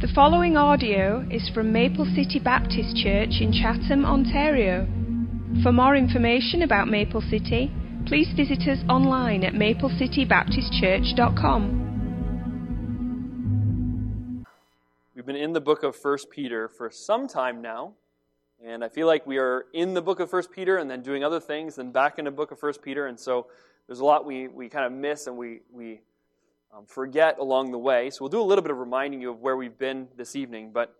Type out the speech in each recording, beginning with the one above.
The following audio is from Maple City Baptist Church in Chatham, Ontario. For more information about Maple City, please visit us online at maplecitybaptistchurch.com. We've been in the book of 1 Peter for some time now, and I feel like we are in the book of 1 Peter and then doing other things, then back in the book of 1 Peter, and so there's a lot we, we kind of miss and we, we um, forget along the way. So we'll do a little bit of reminding you of where we've been this evening. But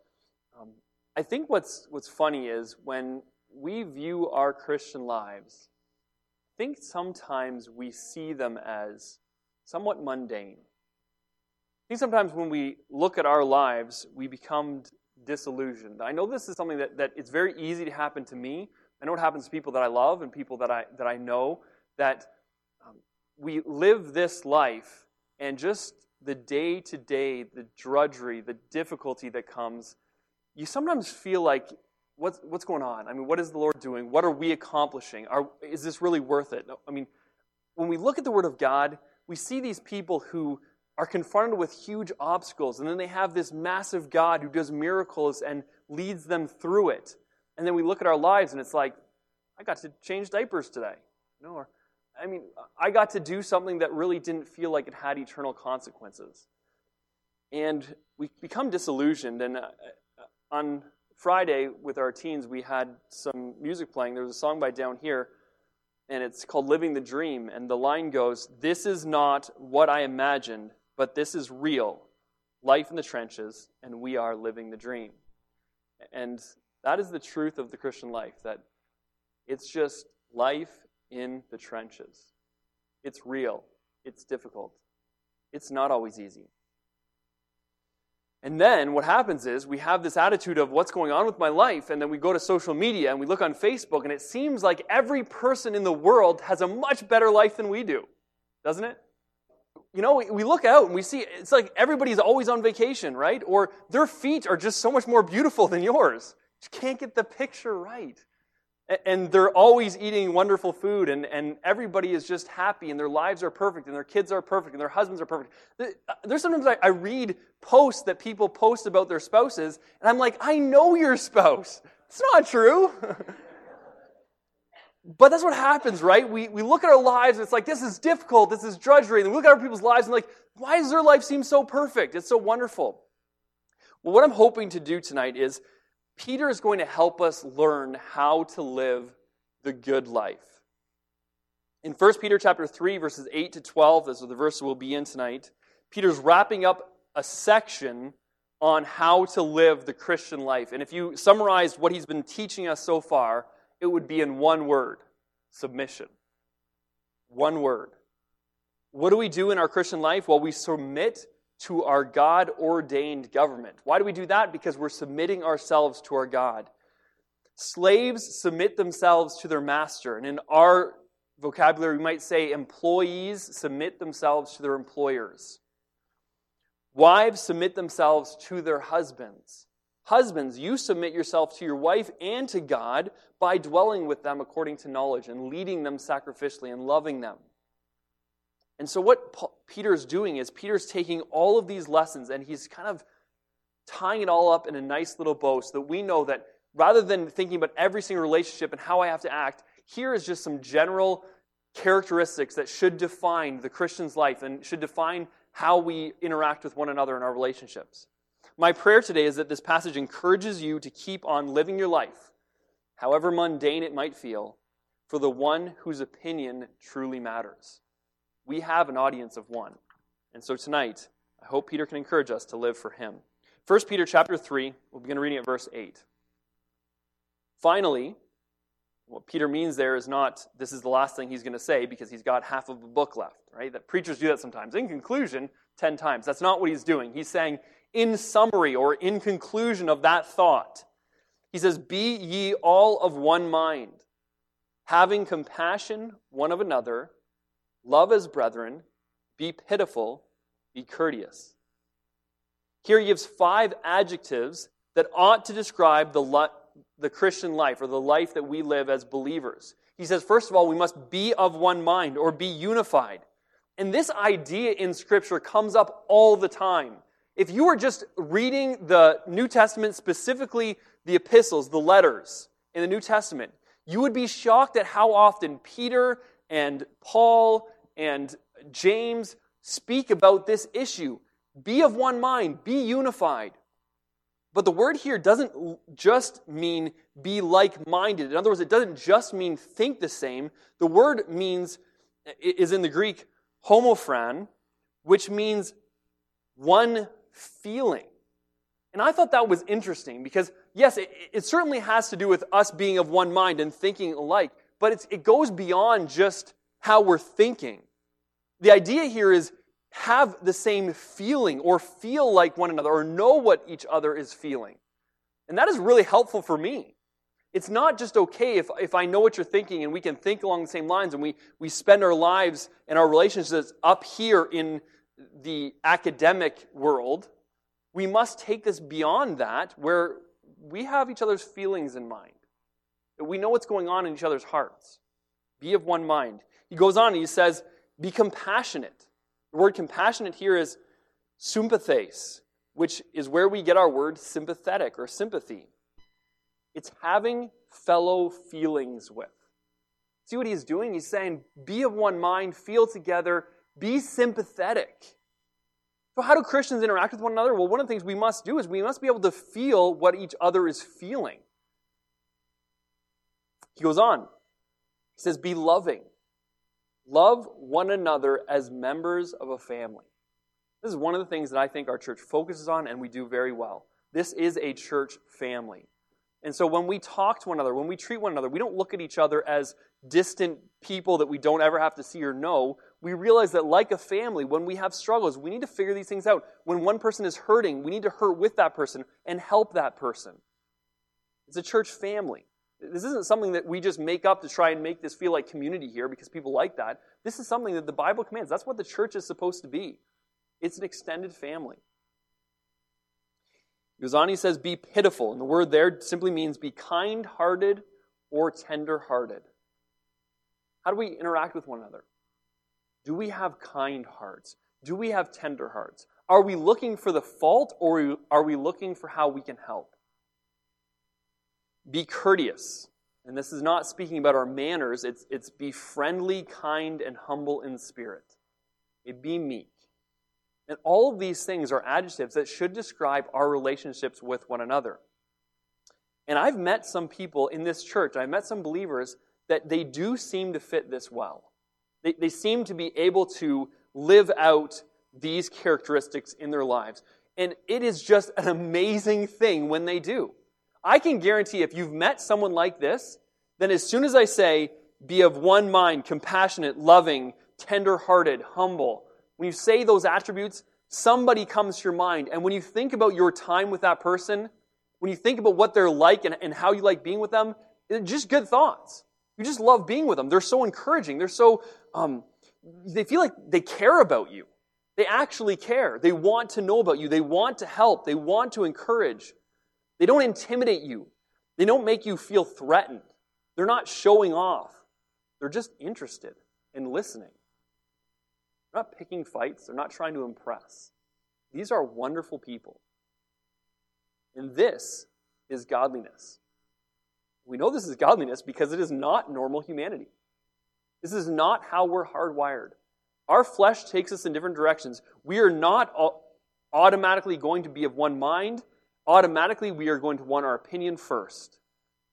um, I think what's, what's funny is when we view our Christian lives, I think sometimes we see them as somewhat mundane. I think sometimes when we look at our lives, we become disillusioned. I know this is something that, that it's very easy to happen to me. I know it happens to people that I love and people that I, that I know, that um, we live this life and just the day to day, the drudgery, the difficulty that comes, you sometimes feel like, what's, what's going on? I mean, what is the Lord doing? What are we accomplishing? Are, is this really worth it? I mean, when we look at the Word of God, we see these people who are confronted with huge obstacles, and then they have this massive God who does miracles and leads them through it. And then we look at our lives, and it's like, I got to change diapers today. You know, or I mean, I got to do something that really didn't feel like it had eternal consequences. And we become disillusioned. And uh, on Friday with our teens, we had some music playing. There was a song by Downhere, and it's called Living the Dream. And the line goes, This is not what I imagined, but this is real. Life in the trenches, and we are living the dream. And that is the truth of the Christian life, that it's just life in the trenches. It's real, it's difficult, it's not always easy. And then what happens is we have this attitude of what's going on with my life, and then we go to social media and we look on Facebook, and it seems like every person in the world has a much better life than we do, doesn't it? You know, we look out and we see it's like everybody's always on vacation, right? Or their feet are just so much more beautiful than yours. You can't get the picture right. And they're always eating wonderful food, and, and everybody is just happy, and their lives are perfect, and their kids are perfect, and their husbands are perfect. Uh, there's sometimes I, I read posts that people post about their spouses, and I'm like, I know your spouse. It's not true. but that's what happens, right? We, we look at our lives, and it's like, this is difficult, this is drudgery. And we look at other people's lives, and like, why does their life seem so perfect? It's so wonderful. Well, what I'm hoping to do tonight is Peter is going to help us learn how to live the good life. In 1 Peter chapter 3 verses 8 to 12, those are the verses we'll be in tonight. Peter's wrapping up a section on how to live the Christian life. And if you summarized what he's been teaching us so far, it would be in one word, submission. One word. What do we do in our Christian life? Well, we submit to our God ordained government. Why do we do that? Because we're submitting ourselves to our God. Slaves submit themselves to their master. And in our vocabulary, we might say employees submit themselves to their employers. Wives submit themselves to their husbands. Husbands, you submit yourself to your wife and to God by dwelling with them according to knowledge and leading them sacrificially and loving them. And so, what Peter is doing is Peter's taking all of these lessons and he's kind of tying it all up in a nice little bow so that we know that rather than thinking about every single relationship and how I have to act, here is just some general characteristics that should define the Christian's life and should define how we interact with one another in our relationships. My prayer today is that this passage encourages you to keep on living your life, however mundane it might feel, for the one whose opinion truly matters we have an audience of one. And so tonight, I hope Peter can encourage us to live for him. 1 Peter chapter 3, we'll begin reading at verse 8. Finally, what Peter means there is not this is the last thing he's going to say because he's got half of the book left, right? That preachers do that sometimes. In conclusion, 10 times. That's not what he's doing. He's saying, in summary or in conclusion of that thought, he says, Be ye all of one mind, having compassion one of another Love as brethren, be pitiful, be courteous. Here he gives five adjectives that ought to describe the, the Christian life or the life that we live as believers. He says, first of all, we must be of one mind or be unified. And this idea in Scripture comes up all the time. If you were just reading the New Testament, specifically the epistles, the letters in the New Testament, you would be shocked at how often Peter and Paul and James speak about this issue. Be of one mind, be unified. But the word here doesn't just mean be like minded. In other words, it doesn't just mean think the same. The word means, is in the Greek, homophron, which means one feeling. And I thought that was interesting because, yes, it, it certainly has to do with us being of one mind and thinking alike, but it goes beyond just how we're thinking. The idea here is have the same feeling or feel like one another or know what each other is feeling. And that is really helpful for me. It's not just okay if, if I know what you're thinking and we can think along the same lines and we, we spend our lives and our relationships up here in the academic world. We must take this beyond that where we have each other's feelings in mind. We know what's going on in each other's hearts. Be of one mind. He goes on and he says, Be compassionate. The word compassionate here is sympathes, which is where we get our word sympathetic or sympathy. It's having fellow feelings with. See what he's doing? He's saying, be of one mind, feel together, be sympathetic. So, how do Christians interact with one another? Well, one of the things we must do is we must be able to feel what each other is feeling. He goes on. He says, be loving. Love one another as members of a family. This is one of the things that I think our church focuses on and we do very well. This is a church family. And so when we talk to one another, when we treat one another, we don't look at each other as distant people that we don't ever have to see or know. We realize that, like a family, when we have struggles, we need to figure these things out. When one person is hurting, we need to hurt with that person and help that person. It's a church family. This isn't something that we just make up to try and make this feel like community here because people like that. This is something that the Bible commands. That's what the church is supposed to be. It's an extended family. He says, Be pitiful. And the word there simply means be kind hearted or tender hearted. How do we interact with one another? Do we have kind hearts? Do we have tender hearts? Are we looking for the fault or are we looking for how we can help? Be courteous. And this is not speaking about our manners, it's, it's be friendly, kind, and humble in spirit. It be meek. And all of these things are adjectives that should describe our relationships with one another. And I've met some people in this church, I've met some believers that they do seem to fit this well. They, they seem to be able to live out these characteristics in their lives. And it is just an amazing thing when they do. I can guarantee if you've met someone like this, then as soon as I say, be of one mind, compassionate, loving, tender hearted, humble, when you say those attributes, somebody comes to your mind. And when you think about your time with that person, when you think about what they're like and, and how you like being with them, just good thoughts. You just love being with them. They're so encouraging. They're so, um, they feel like they care about you. They actually care. They want to know about you. They want to help. They want to encourage. They don't intimidate you. They don't make you feel threatened. They're not showing off. They're just interested and listening. They're not picking fights, they're not trying to impress. These are wonderful people. And this is godliness. We know this is godliness because it is not normal humanity. This is not how we're hardwired. Our flesh takes us in different directions. We are not automatically going to be of one mind. Automatically, we are going to want our opinion first.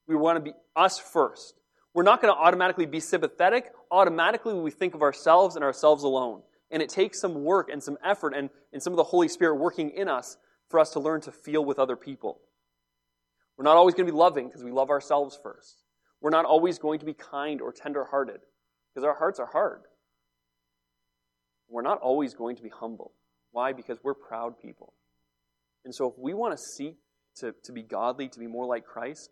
We want to be us first. We're not going to automatically be sympathetic. Automatically, we think of ourselves and ourselves alone. And it takes some work and some effort and, and some of the Holy Spirit working in us for us to learn to feel with other people. We're not always going to be loving because we love ourselves first. We're not always going to be kind or tender hearted because our hearts are hard. We're not always going to be humble. Why? Because we're proud people. And so if we want to seek to, to be godly, to be more like Christ,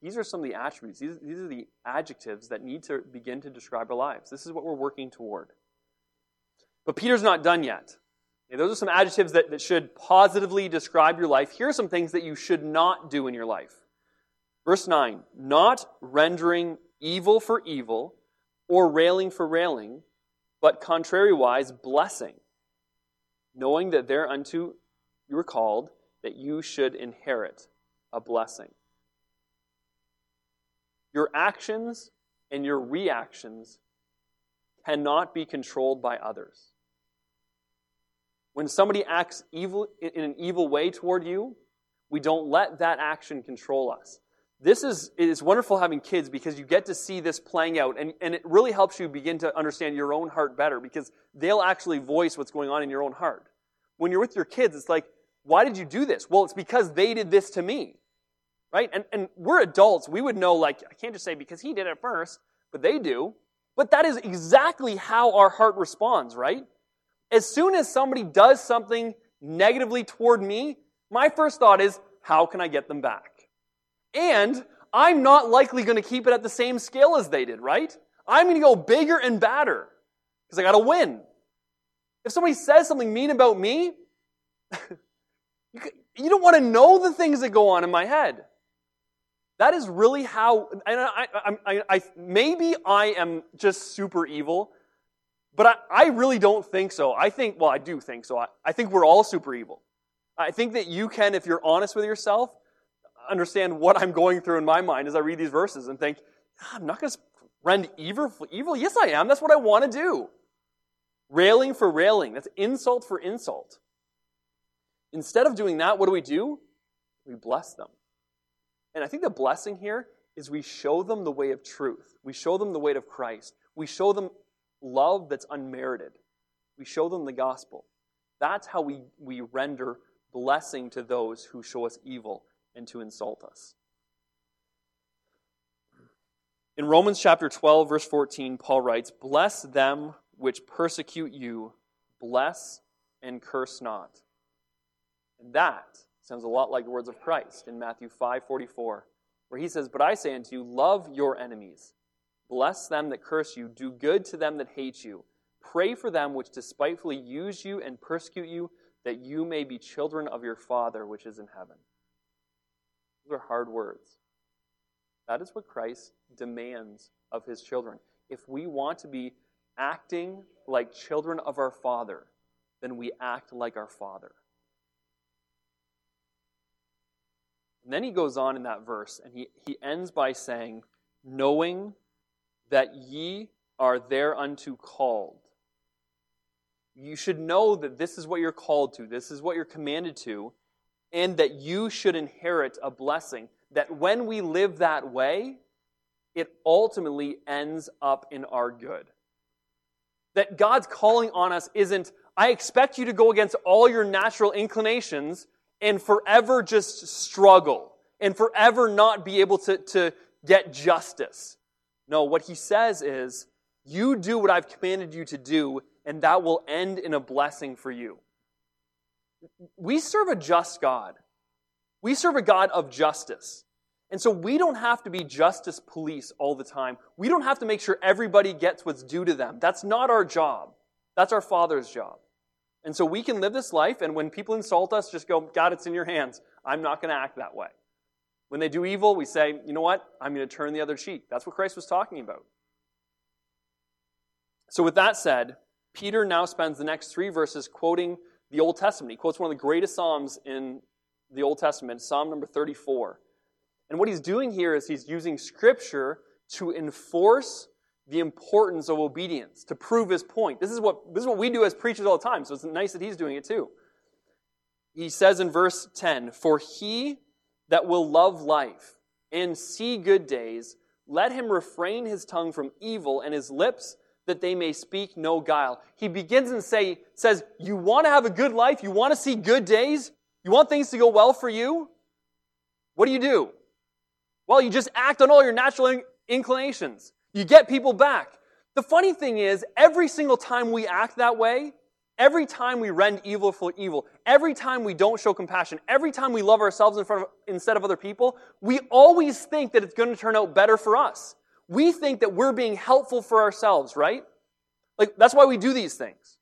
these are some of the attributes, these, these are the adjectives that need to begin to describe our lives. This is what we're working toward. But Peter's not done yet. Okay, those are some adjectives that, that should positively describe your life. Here are some things that you should not do in your life. Verse 9 not rendering evil for evil or railing for railing, but contrariwise blessing, knowing that thereunto you were called that you should inherit a blessing. Your actions and your reactions cannot be controlled by others. When somebody acts evil in an evil way toward you, we don't let that action control us. This is it is wonderful having kids because you get to see this playing out and, and it really helps you begin to understand your own heart better because they'll actually voice what's going on in your own heart. When you're with your kids, it's like, why did you do this? Well, it's because they did this to me. Right? And, and we're adults. We would know, like, I can't just say because he did it first, but they do. But that is exactly how our heart responds, right? As soon as somebody does something negatively toward me, my first thought is, how can I get them back? And I'm not likely going to keep it at the same scale as they did, right? I'm going to go bigger and badder because I got to win. If somebody says something mean about me, you don't want to know the things that go on in my head. That is really how, and I, I, I, maybe I am just super evil, but I, really don't think so. I think, well, I do think so. I, I think we're all super evil. I think that you can, if you're honest with yourself, understand what I'm going through in my mind as I read these verses and think, ah, I'm not going to rend evil, evil. Yes, I am. That's what I want to do. Railing for railing. That's insult for insult. Instead of doing that, what do we do? We bless them. And I think the blessing here is we show them the way of truth. We show them the way of Christ. We show them love that's unmerited. We show them the gospel. That's how we, we render blessing to those who show us evil and to insult us. In Romans chapter 12, verse 14, Paul writes, Bless them which persecute you, bless and curse not. And that Sounds a lot like the words of Christ in Matthew 5:44, where he says, "But I say unto you, love your enemies, bless them that curse you, do good to them that hate you, pray for them which despitefully use you and persecute you, that you may be children of your Father which is in heaven." Those are hard words. That is what Christ demands of his children. If we want to be acting like children of our Father, then we act like our Father. And then he goes on in that verse and he, he ends by saying, Knowing that ye are thereunto called. You should know that this is what you're called to, this is what you're commanded to, and that you should inherit a blessing. That when we live that way, it ultimately ends up in our good. That God's calling on us isn't, I expect you to go against all your natural inclinations and forever just struggle and forever not be able to, to get justice. No, what he says is, you do what I've commanded you to do, and that will end in a blessing for you. We serve a just God. We serve a God of justice. And so we don't have to be justice police all the time. We don't have to make sure everybody gets what's due to them. That's not our job. That's our Father's job. And so we can live this life, and when people insult us, just go, God, it's in your hands. I'm not going to act that way. When they do evil, we say, you know what? I'm going to turn the other cheek. That's what Christ was talking about. So, with that said, Peter now spends the next three verses quoting the Old Testament. He quotes one of the greatest Psalms in the Old Testament, Psalm number 34. And what he's doing here is he's using Scripture to enforce the importance of obedience to prove his point. This is what, this is what we do as preachers all the time, so it's nice that he's doing it too. He says in verse 10 For he that will love life and see good days, let him refrain his tongue from evil and his lips that they may speak no guile. He begins and say, says, You want to have a good life? You want to see good days? You want things to go well for you? What do you do? Well, you just act on all your natural inclinations. You get people back. The funny thing is, every single time we act that way, every time we rend evil for evil, every time we don't show compassion, every time we love ourselves in of, instead of other people, we always think that it's going to turn out better for us. We think that we're being helpful for ourselves, right? Like, that's why we do these things.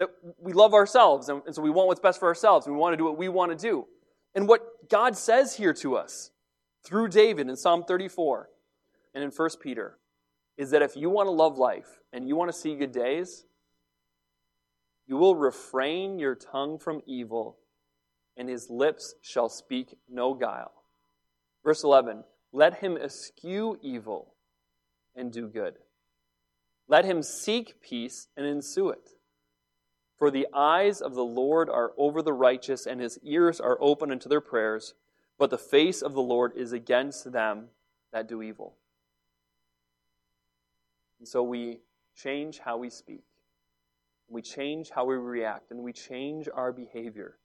That we love ourselves, and, and so we want what's best for ourselves, and we want to do what we want to do. And what God says here to us through David in Psalm 34 and in 1 Peter, is that if you want to love life and you want to see good days, You will refrain your tongue from evil, and his lips shall speak no guile. Verse 11 Let him eschew evil and do good. Let him seek peace and ensue it. For the eyes of the Lord are over the righteous, and his ears are open unto their prayers, but the face of the Lord is against them that do evil. And so we change how we speak, we change how we react, and we change our behavior.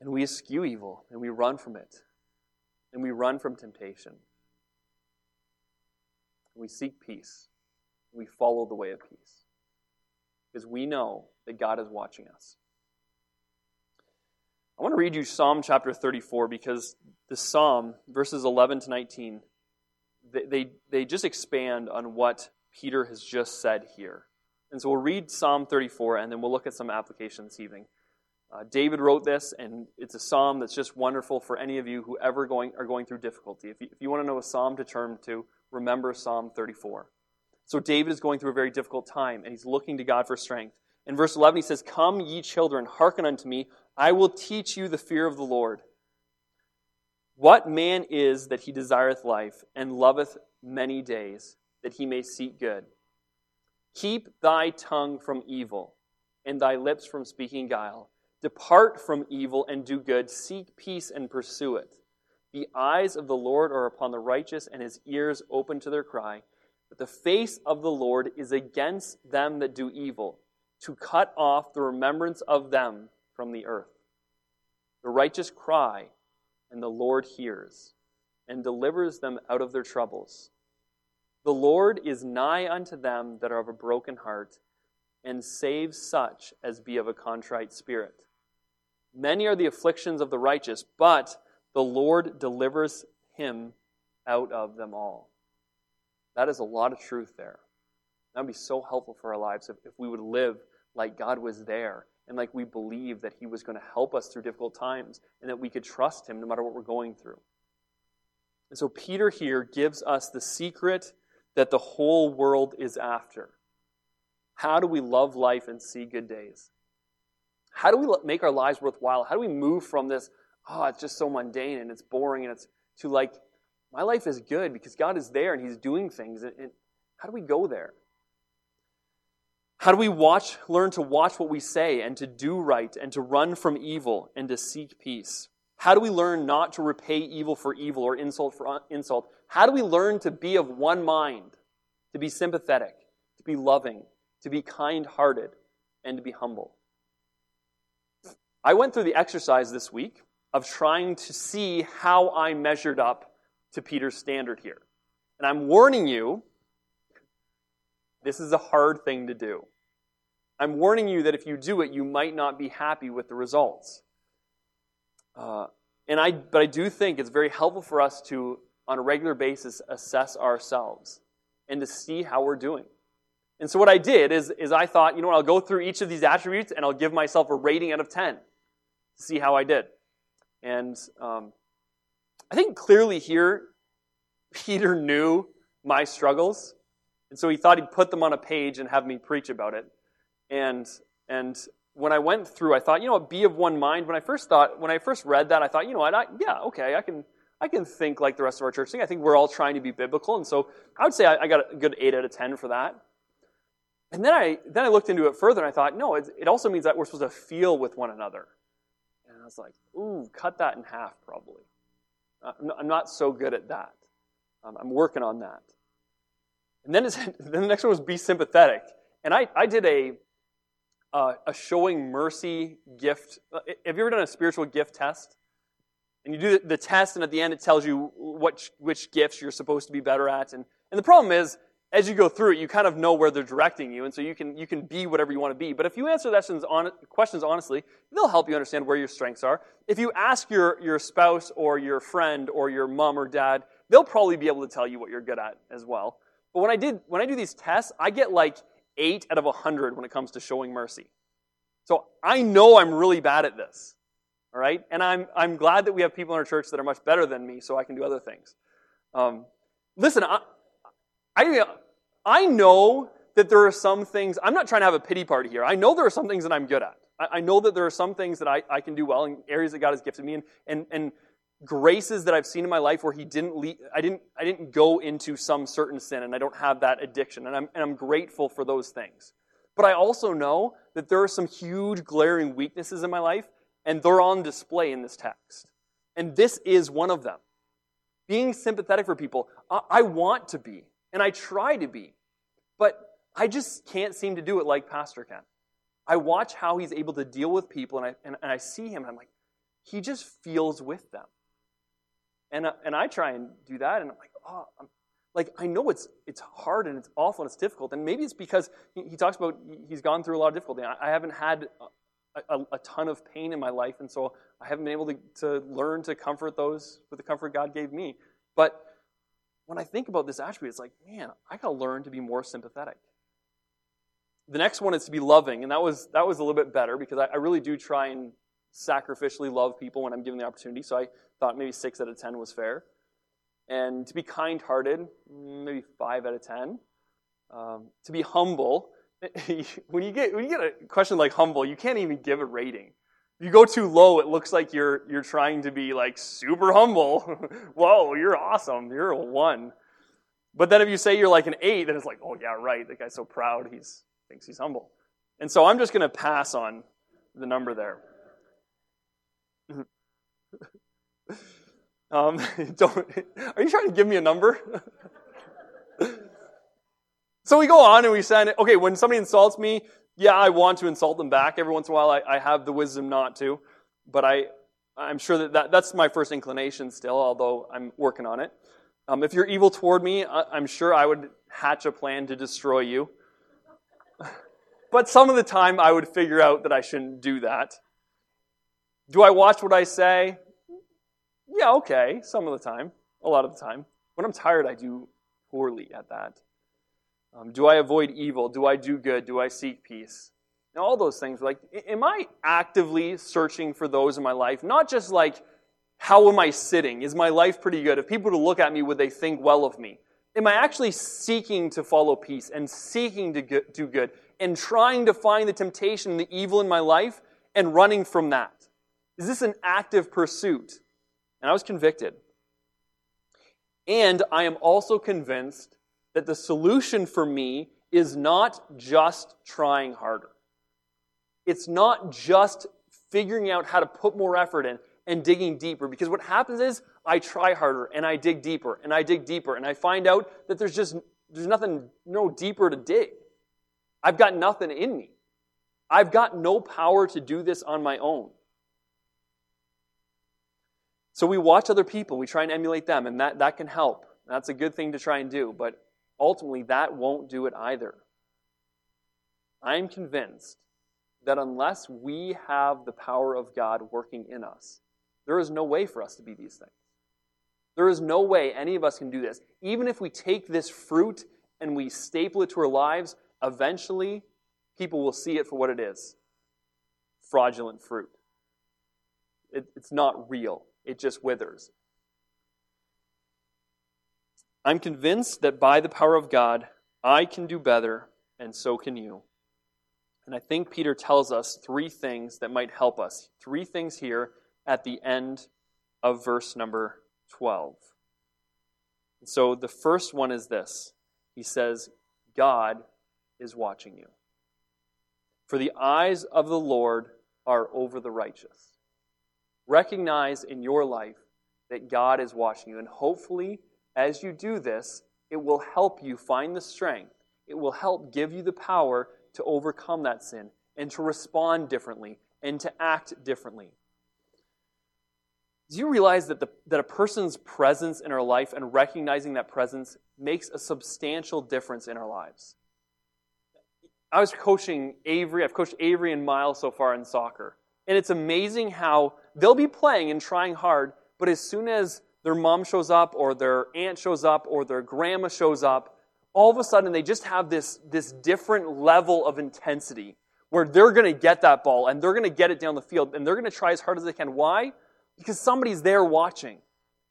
And we eschew evil, and we run from it, and we run from temptation. We seek peace, we follow the way of peace because we know that God is watching us. I want to read you Psalm chapter 34 because the Psalm, verses 11 to 19, they, they, they just expand on what Peter has just said here. And so we'll read Psalm 34 and then we'll look at some application this evening. Uh, David wrote this, and it's a psalm that's just wonderful for any of you who ever going, are going through difficulty. If you, if you want to know a psalm to turn to, remember Psalm 34. So David is going through a very difficult time, and he's looking to God for strength. In verse 11, he says, Come, ye children, hearken unto me. I will teach you the fear of the Lord. What man is that he desireth life, and loveth many days, that he may seek good? Keep thy tongue from evil, and thy lips from speaking guile. Depart from evil and do good. Seek peace and pursue it. The eyes of the Lord are upon the righteous, and his ears open to their cry. But the face of the Lord is against them that do evil, to cut off the remembrance of them from the earth. The righteous cry, and the Lord hears, and delivers them out of their troubles. The Lord is nigh unto them that are of a broken heart, and saves such as be of a contrite spirit. Many are the afflictions of the righteous, but the Lord delivers him out of them all. That is a lot of truth there. That would be so helpful for our lives if, if we would live like God was there and like we believe that He was going to help us through difficult times and that we could trust Him no matter what we're going through. And so Peter here gives us the secret that the whole world is after. How do we love life and see good days? How do we make our lives worthwhile? How do we move from this, oh, it's just so mundane and it's boring and it's to like, my life is good because God is there and He's doing things. And, how do we go there? How do we watch, learn to watch what we say and to do right and to run from evil and to seek peace? How do we learn not to repay evil for evil or insult for uh, insult? How do we learn to be of one mind, to be sympathetic, to be loving, to be kind hearted, and to be humble? I went through the exercise this week of trying to see how I measured up to Peter's standard here. And I'm warning you, this is a hard thing to do. I'm warning you that if you do it, you might not be happy with the results. Uh, and I, but I do think it's very helpful for us to, on a regular basis, assess ourselves and to see how we're doing. And so what I did is, is I thought, you know what, I'll go through each of these attributes and I'll give myself a rating out of 10 to see how I did. And um, I think clearly here, Peter knew my struggles. And so he thought he'd put them on a page and have me preach about it. And, and when I went through, I thought, you know be of one mind. When I first thought, when I first read that, I thought, you know what, I, yeah, okay, I can, I can think like the rest of our church thing. I think we're all trying to be biblical. And so I would say I, I got a good 8 out of 10 for that. And then I, then I looked into it further and I thought, no, it, it also means that we're supposed to feel with one another. And I was like, ooh, cut that in half probably. I'm not so good at that. Um, I'm working on that. And then, then the next one was be sympathetic. And I, I did a, uh, a showing mercy gift. Uh, have you ever done a spiritual gift test? And you do the test, and at the end it tells you what, which gifts you're supposed to be better at. And, and the problem is, as you go through it, you kind of know where they're directing you, and so you can you can be whatever you want to be. But if you answer questions, on, questions honestly, they'll help you understand where your strengths are. If you ask your your spouse or your friend or your mom or dad, they'll probably be able to tell you what you're good at as well. But when I did when I do these tests, I get like eight out of a hundred when it comes to showing mercy. So I know I'm really bad at this. All right, and I'm I'm glad that we have people in our church that are much better than me, so I can do other things. Um, listen, I, I, I know that there are some things, I'm not trying to have a pity party here. I know there are some things that I'm good at. I, I know that there are some things that I, I can do well in areas that God has gifted me and, and, and graces that I've seen in my life where He didn't lead, I didn't, I didn't go into some certain sin and I don't have that addiction. And I'm, and I'm grateful for those things. But I also know that there are some huge glaring weaknesses in my life and they're on display in this text. And this is one of them. Being sympathetic for people, I, I want to be, and I try to be, but I just can't seem to do it like Pastor can. I watch how he's able to deal with people, and I, and, and I see him, and I'm like, he just feels with them. And, uh, and I try and do that, and I'm like, oh, I'm, like I know it's it's hard and it's awful and it's difficult, and maybe it's because he, he talks about he's gone through a lot of difficulty. I, I haven't had a, a, ton of pain in my life, and so I haven't been able to, to learn to comfort those with the comfort God gave me. But when I think about this attribute, it's like, man, I gotta learn to be more sympathetic. The next one is to be loving, and that was that was a little bit better because I, I really do try and sacrificially love people when I'm given the opportunity. So I thought maybe six out of ten was fair. And to be kind-hearted, maybe five out of ten. Um, to be humble, when you get when you get a question like humble, you can't even give a rating. If you go too low, it looks like you're you're trying to be like super humble. Whoa, you're awesome. You're a one. But then if you say you're like an eight, then it's like, oh yeah, right. That guy's so proud. He's thinks he's humble. And so I'm just going to pass on the number there. um, don't, are you trying to give me a number? So we go on and we send, okay, when somebody insults me, yeah, I want to insult them back. Every once in a while, I, I have the wisdom not to. But I, I'm sure that, that that's my first inclination still, although I'm working on it. Um, if you're evil toward me, I, I'm sure I would hatch a plan to destroy you. but some of the time, I would figure out that I shouldn't do that. Do I watch what I say? Yeah, okay, some of the time, a lot of the time. When I'm tired, I do poorly at that. Um, do I avoid evil? Do I do good? Do I seek peace? And all those things. Like, am I actively searching for those in my life? Not just like, how am I sitting? Is my life pretty good? If people to look at me, would they think well of me? Am I actually seeking to follow peace and seeking to do good and trying to find the temptation and the evil in my life and running from that? Is this an active pursuit? And I was convicted. And I am also convinced that the solution for me is not just trying harder. It's not just figuring out how to put more effort in and digging deeper. Because what happens is I try harder and I dig deeper and I dig deeper and I find out that there's just there's nothing no deeper to dig. I've got nothing in me. I've got no power to do this on my own. So we watch other people, we try and emulate them, and that, that can help. That's a good thing to try and do. But ultimately that won't do it either. I'm convinced that unless we have the power of God working in us, there is no way for us to be these things. There is no way any of us can do this. Even if we take this fruit and we staple it to our lives, eventually people will see it for what it is fraudulent fruit. It, it's not real, it just withers. I'm convinced that by the power of God, I can do better, and so can you. And I think Peter tells us three things that might help us. Three things here at the end of verse number 12. So the first one is this He says, God is watching you. For the eyes of the Lord are over the righteous. Recognize in your life that God is watching you, and hopefully as you do this, it will help you find the strength. It will help give you the power to overcome that sin and to respond differently and to act differently. Do you realize that, the, that a person's presence in our life and recognizing that presence makes a substantial difference in our lives? I was coaching Avery, I've coached Avery and Miles so far in soccer. And it's amazing how they'll be playing and trying hard, but as soon as their mom shows up or their aunt shows up or their grandma shows up, all of a sudden they just have this, this different level of intensity where they're going to get that ball and they're going to get it down the field and they're going to try as hard as they can. Why? Because somebody's there watching.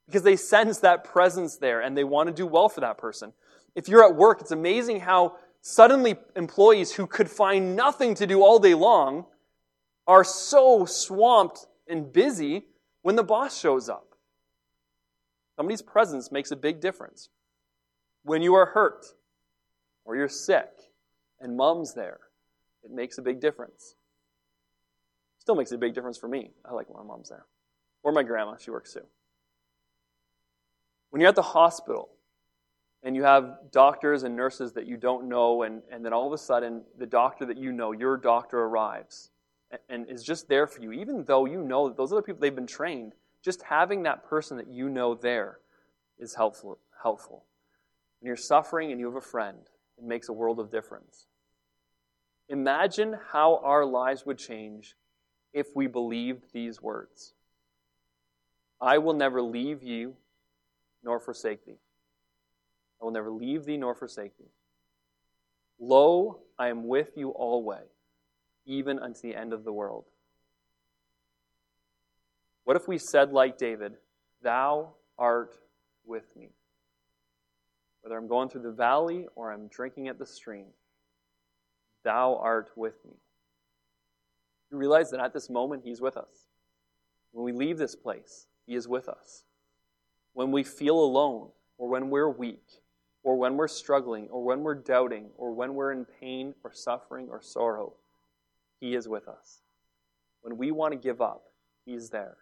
Because they sense that presence there and they want to do well for that person. If you're at work, it's amazing how suddenly employees who could find nothing to do all day long are so swamped and busy when the boss shows up. Somebody's presence makes a big difference. When you are hurt or you're sick and mom's there, it makes a big difference. Still makes a big difference for me. I like when my mom's there. Or my grandma, she works too. When you're at the hospital and you have doctors and nurses that you don't know, and, and then all of a sudden the doctor that you know, your doctor arrives and, is just there for you, even though you know that those other people, they've been trained, just having that person that you know there is helpful. helpful. When you're suffering and you have a friend, it makes a world of difference. Imagine how our lives would change if we believed these words I will never leave you nor forsake thee. I will never leave thee nor forsake thee. Lo, I am with you always, even unto the end of the world. What if we said, like David, Thou art with me? Whether I'm going through the valley or I'm drinking at the stream, Thou art with me. You realize that at this moment, He's with us. When we leave this place, He is with us. When we feel alone, or when we're weak, or when we're struggling, or when we're doubting, or when we're in pain, or suffering, or sorrow, He is with us. When we want to give up, He's there.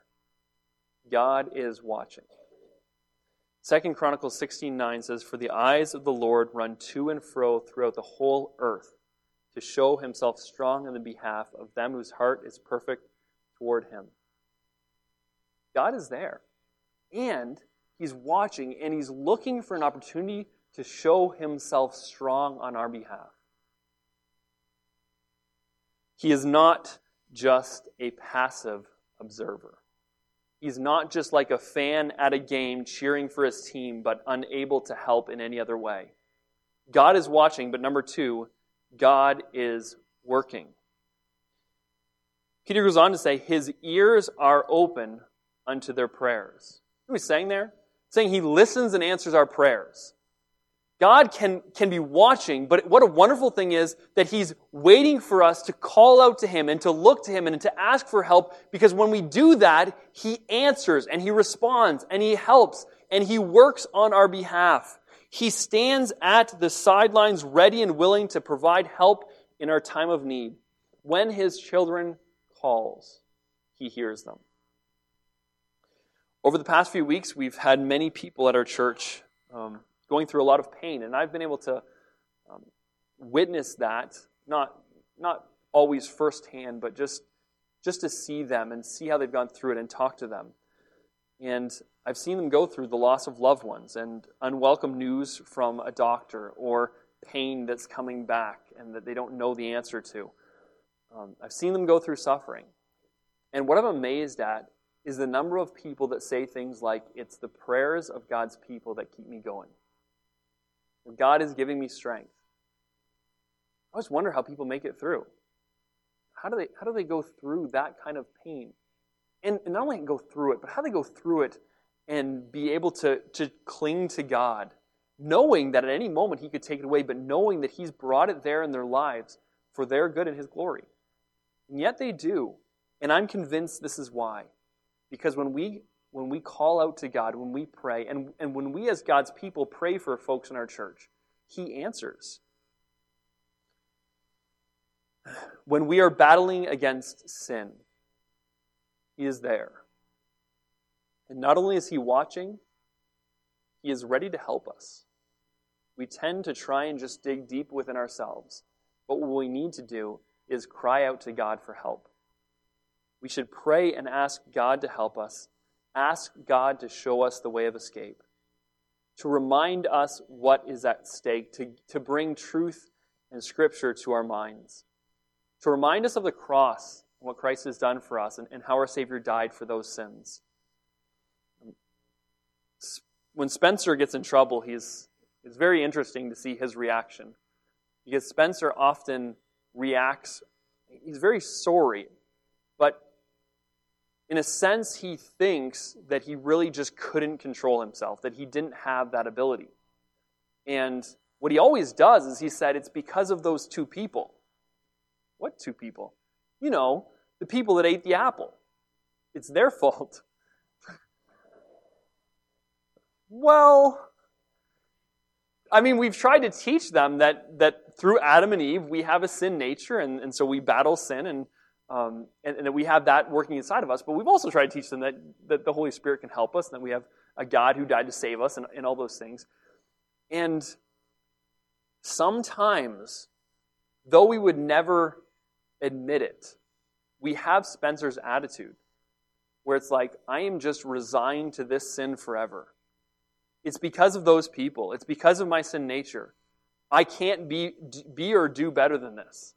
God is watching. Second Chronicles 16:9 says, "For the eyes of the Lord run to and fro throughout the whole earth, to show himself strong in the behalf of them whose heart is perfect toward him." God is there. And he's watching and he's looking for an opportunity to show himself strong on our behalf. He is not just a passive observer. He's not just like a fan at a game cheering for his team, but unable to help in any other way. God is watching, but number two, God is working. Peter goes on to say, His ears are open unto their prayers. What are we saying there? Saying He listens and answers our prayers. God can, can be watching, but what a wonderful thing is that He's waiting for us to call out to Him and to look to Him and to ask for help because when we do that, He answers and He responds and He helps and He works on our behalf. He stands at the sidelines ready and willing to provide help in our time of need. When His children calls, He hears them. Over the past few weeks, we've had many people at our church um, going through a lot of pain. And I've been able to um, witness that, not, not always firsthand, but just, just to see them and see how they've gone through it and talk to them. And I've seen them go through the loss of loved ones and unwelcome news from a doctor or pain that's coming back and that they don't know the answer to. Um, I've seen them go through suffering. And what I'm amazed at is the number of people that say things like, It's the prayers of God's people that keep me going. God is giving me strength. I always wonder how people make it through. How do they, how do they go through that kind of pain? And, and not only go through it, but how they go through it and be able to, to cling to God, knowing that at any moment He could take it away, but knowing that He's brought it there in their lives for their good and His glory. And yet they do. And I'm convinced this is why. Because when we when we call out to God, when we pray, and, and when we as God's people pray for folks in our church, He answers. When we are battling against sin, He is there. And not only is He watching, He is ready to help us. We tend to try and just dig deep within ourselves. But what we need to do is cry out to God for help. We should pray and ask God to help us ask God to show us the way of escape, to remind us what is at stake, to, to bring truth and scripture to our minds, to remind us of the cross and what Christ has done for us and, and how our Savior died for those sins. When Spencer gets in trouble, he's, it's very interesting to see his reaction because Spencer often reacts, he's very sorry, in a sense, he thinks that he really just couldn't control himself, that he didn't have that ability. And what he always does is he said, It's because of those two people. What two people? You know, the people that ate the apple. It's their fault. well, I mean, we've tried to teach them that, that through Adam and Eve, we have a sin nature, and, and so we battle sin, and, um, and, and that we have that working inside of us. But we've also tried to teach them that, that the Holy Spirit can help us, and that we have a God who died to save us, and, and all those things. And sometimes, though we would never admit it, we have Spencer's attitude, where it's like, I am just resigned to this sin forever. It's because of those people. It's because of my sin nature. I can't be, be or do better than this.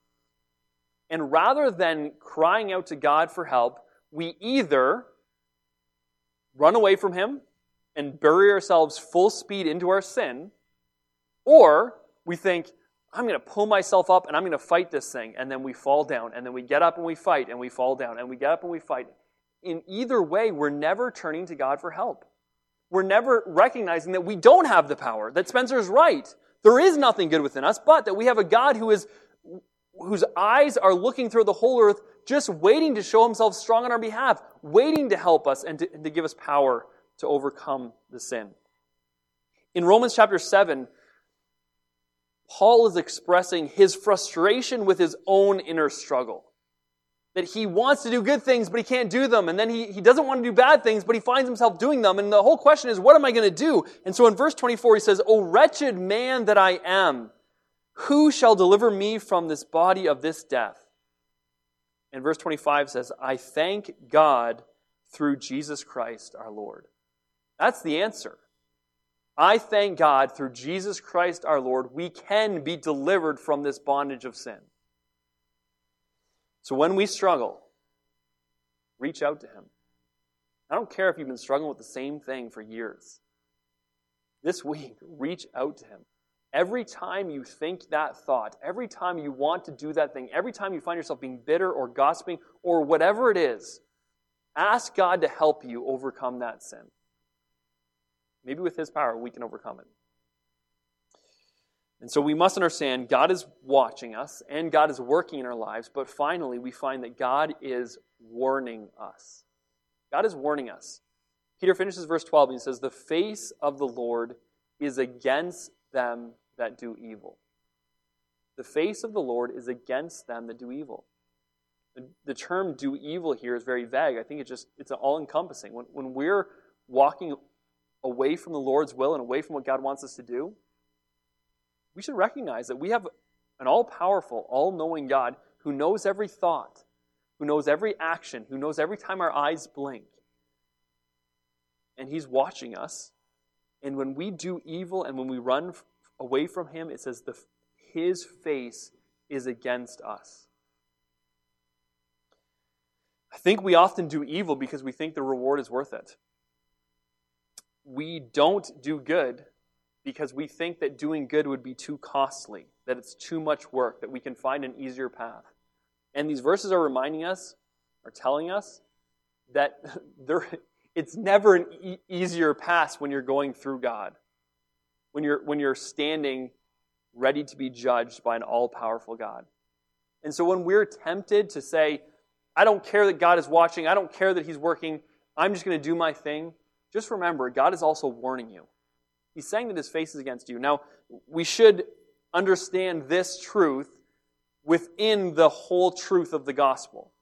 And rather than crying out to God for help, we either run away from Him and bury ourselves full speed into our sin, or we think, I'm going to pull myself up and I'm going to fight this thing. And then we fall down. And then we get up and we fight and we fall down. And we get up and we fight. In either way, we're never turning to God for help. We're never recognizing that we don't have the power, that Spencer's right. There is nothing good within us, but that we have a God who is, whose eyes are looking through the whole earth, just waiting to show himself strong on our behalf, waiting to help us and to, and to give us power to overcome the sin. In Romans chapter 7, Paul is expressing his frustration with his own inner struggle. That he wants to do good things, but he can't do them. And then he, he doesn't want to do bad things, but he finds himself doing them. And the whole question is, what am I going to do? And so in verse 24, he says, O wretched man that I am, who shall deliver me from this body of this death? And verse 25 says, I thank God through Jesus Christ our Lord. That's the answer. I thank God through Jesus Christ our Lord, we can be delivered from this bondage of sin. So when we struggle, reach out to Him. I don't care if you've been struggling with the same thing for years. This week, reach out to Him. Every time you think that thought, every time you want to do that thing, every time you find yourself being bitter or gossiping or whatever it is, ask God to help you overcome that sin. Maybe with His power, we can overcome it. And so we must understand God is watching us and God is working in our lives, but finally we find that God is warning us. God is warning us. Peter finishes verse 12 and he says, The face of the Lord is against them that do evil. The face of the Lord is against them that do evil. The, term do evil here is very vague. I think it's just, it's all encompassing. When, when we're walking away from the Lord's will and away from what God wants us to do, we should recognize that we have an all powerful, all knowing God who knows every thought, who knows every action, who knows every time our eyes blink. And He's watching us. And when we do evil and when we run away from Him, it says the, His face is against us. I think we often do evil because we think the reward is worth it we don't do good because we think that doing good would be too costly, that it's too much work, that we can find an easier path. And these verses are reminding us, are telling us, that there, it's never an e- easier path when you're going through God, when you're, when you're standing ready to be judged by an all powerful God. And so when we're tempted to say, I don't care that God is watching, I don't care that He's working, I'm just going to do my thing, just remember, God is also warning you. He's saying that his face is against you. Now, we should understand this truth within the whole truth of the gospel.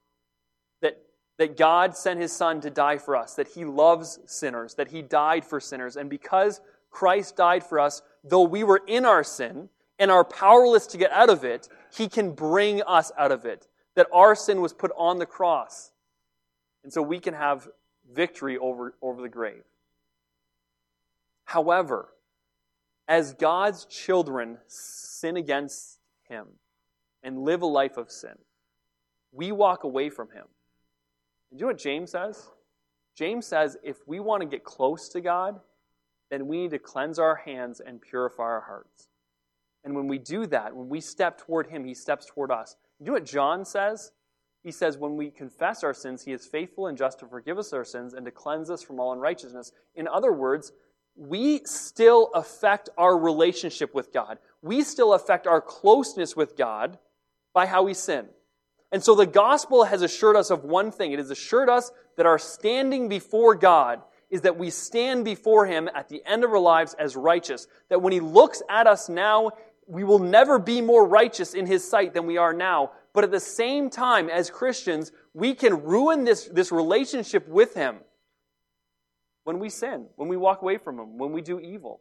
That, God sent his son to die for us, that he loves sinners, that he died for sinners. And because Christ died for us, though we were in our sin and are powerless to get out of it, he can bring us out of it. That our sin was put on the cross. And so we can have victory over, over the grave. However, as God's children sin against Him and live a life of sin, we walk away from Him. And do you know what James says? James says if we want to get close to God, then we need to cleanse our hands and purify our hearts. And when we do that, when we step toward Him, He steps toward us. Do you know what John says? he says, when we confess our sins, he is faithful and just to forgive us our sins and to cleanse us from all unrighteousness. In other words, we still affect our relationship with God. We still affect our closeness with God by how we sin. And so the gospel has assured us of one thing. It has assured us that our standing before God is that we stand before Him at the end of our lives as righteous. That when He looks at us now, we will never be more righteous in His sight than we are now. But at the same time, as Christians, we can ruin this, this relationship with Him when we sin, when we walk away from Him, when we do evil.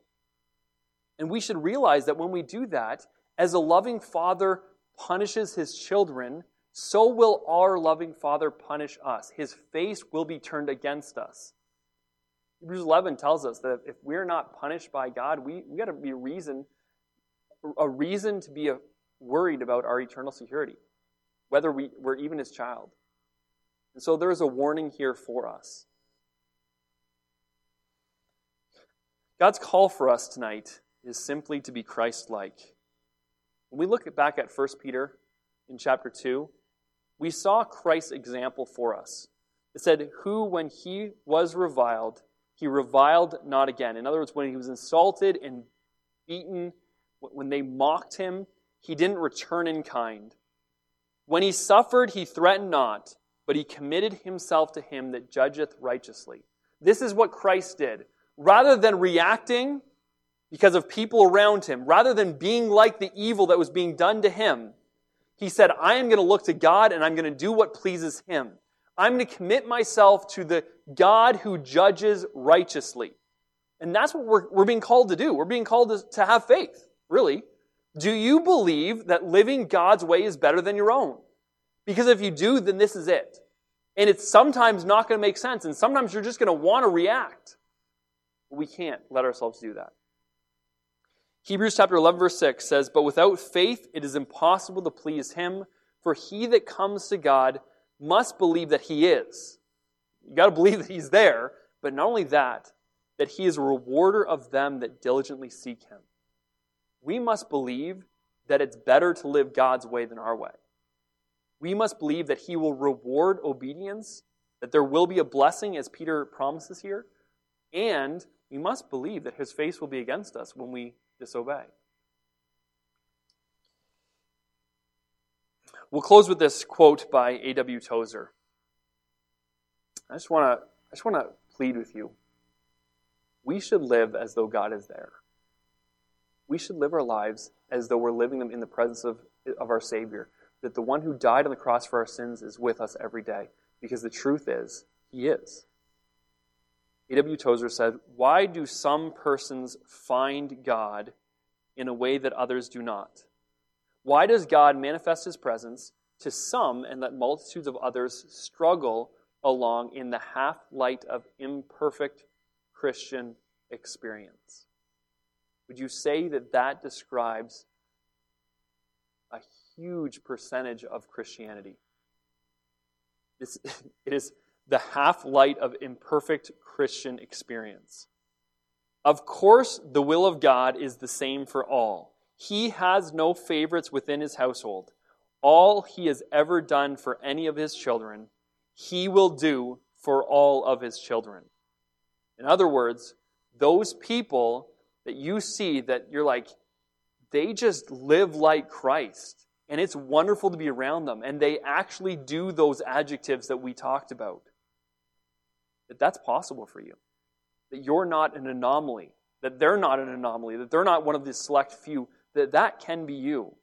And we should realize that when we do that, as a loving Father punishes His children, so will our loving Father punish us. His face will be turned against us. Hebrews 11 tells us that if we're not punished by God, we, we got to be a reason, a reason to be a, worried about our eternal security, whether we, we're even his child. And so there is a warning here for us. God's call for us tonight is simply to be Christ like. When we look back at 1 Peter in chapter 2, we saw Christ's example for us. It said, Who, when he was reviled, he reviled not again. In other words, when he was insulted and beaten, when they mocked him, he didn't return in kind. When he suffered, he threatened not, but he committed himself to him that judgeth righteously. This is what Christ did. Rather than reacting because of people around him, rather than being like the evil that was being done to him, he said, I am going to look to God and I'm going to do what pleases him. I'm going to commit myself to the God who judges righteously. And that's what we're, we're being called to do. We're being called to, to have faith, really. Do you believe that living God's way is better than your own? Because if you do, then this is it. And it's sometimes not going to make sense, and sometimes you're just going to want to react. We can't let ourselves do that. Hebrews chapter 11, verse 6 says, But without faith it is impossible to please him, for he that comes to God must believe that he is. You got to believe that he's there, but not only that, that he is a rewarder of them that diligently seek him. We must believe that it's better to live God's way than our way. We must believe that he will reward obedience, that there will be a blessing, as Peter promises here, and we must believe that his face will be against us when we disobey. We'll close with this quote by A.W. Tozer. I just want to I just want to plead with you. We should live as though God is there. We should live our lives as though we're living them in the presence of, of our Savior. That the one who died on the cross for our sins is with us every day. Because the truth is, He is. A.W. Tozer said, Why do some persons find God in a way that others do not? Why does God manifest his presence to some and let multitudes of others struggle along in the half light of imperfect Christian experience? Would you say that that describes a huge percentage of Christianity? It is the half light of imperfect Christian experience. Of course, the will of God is the same for all. He has no favorites within his household. All he has ever done for any of his children, he will do for all of his children. In other words, those people that you see that you're like, they just live like Christ. And it's wonderful to be around them. And they actually do those adjectives that we talked about that that's possible for you. That you're not an anomaly, that they're not an anomaly, that they're not one of the select few, that that can be you.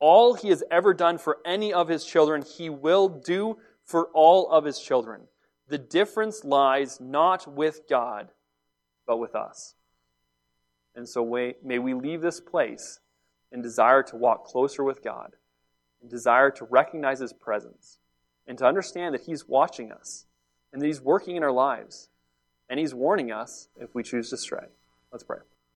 All he has ever done for any of his children, he will do for all of his children. The difference lies not with God, but with us. And so may we leave this place and desire to walk closer with God, and desire to recognize his presence, and to understand that he's watching us and that He's working in our lives. And He's warning us if we choose to stray. Let's pray.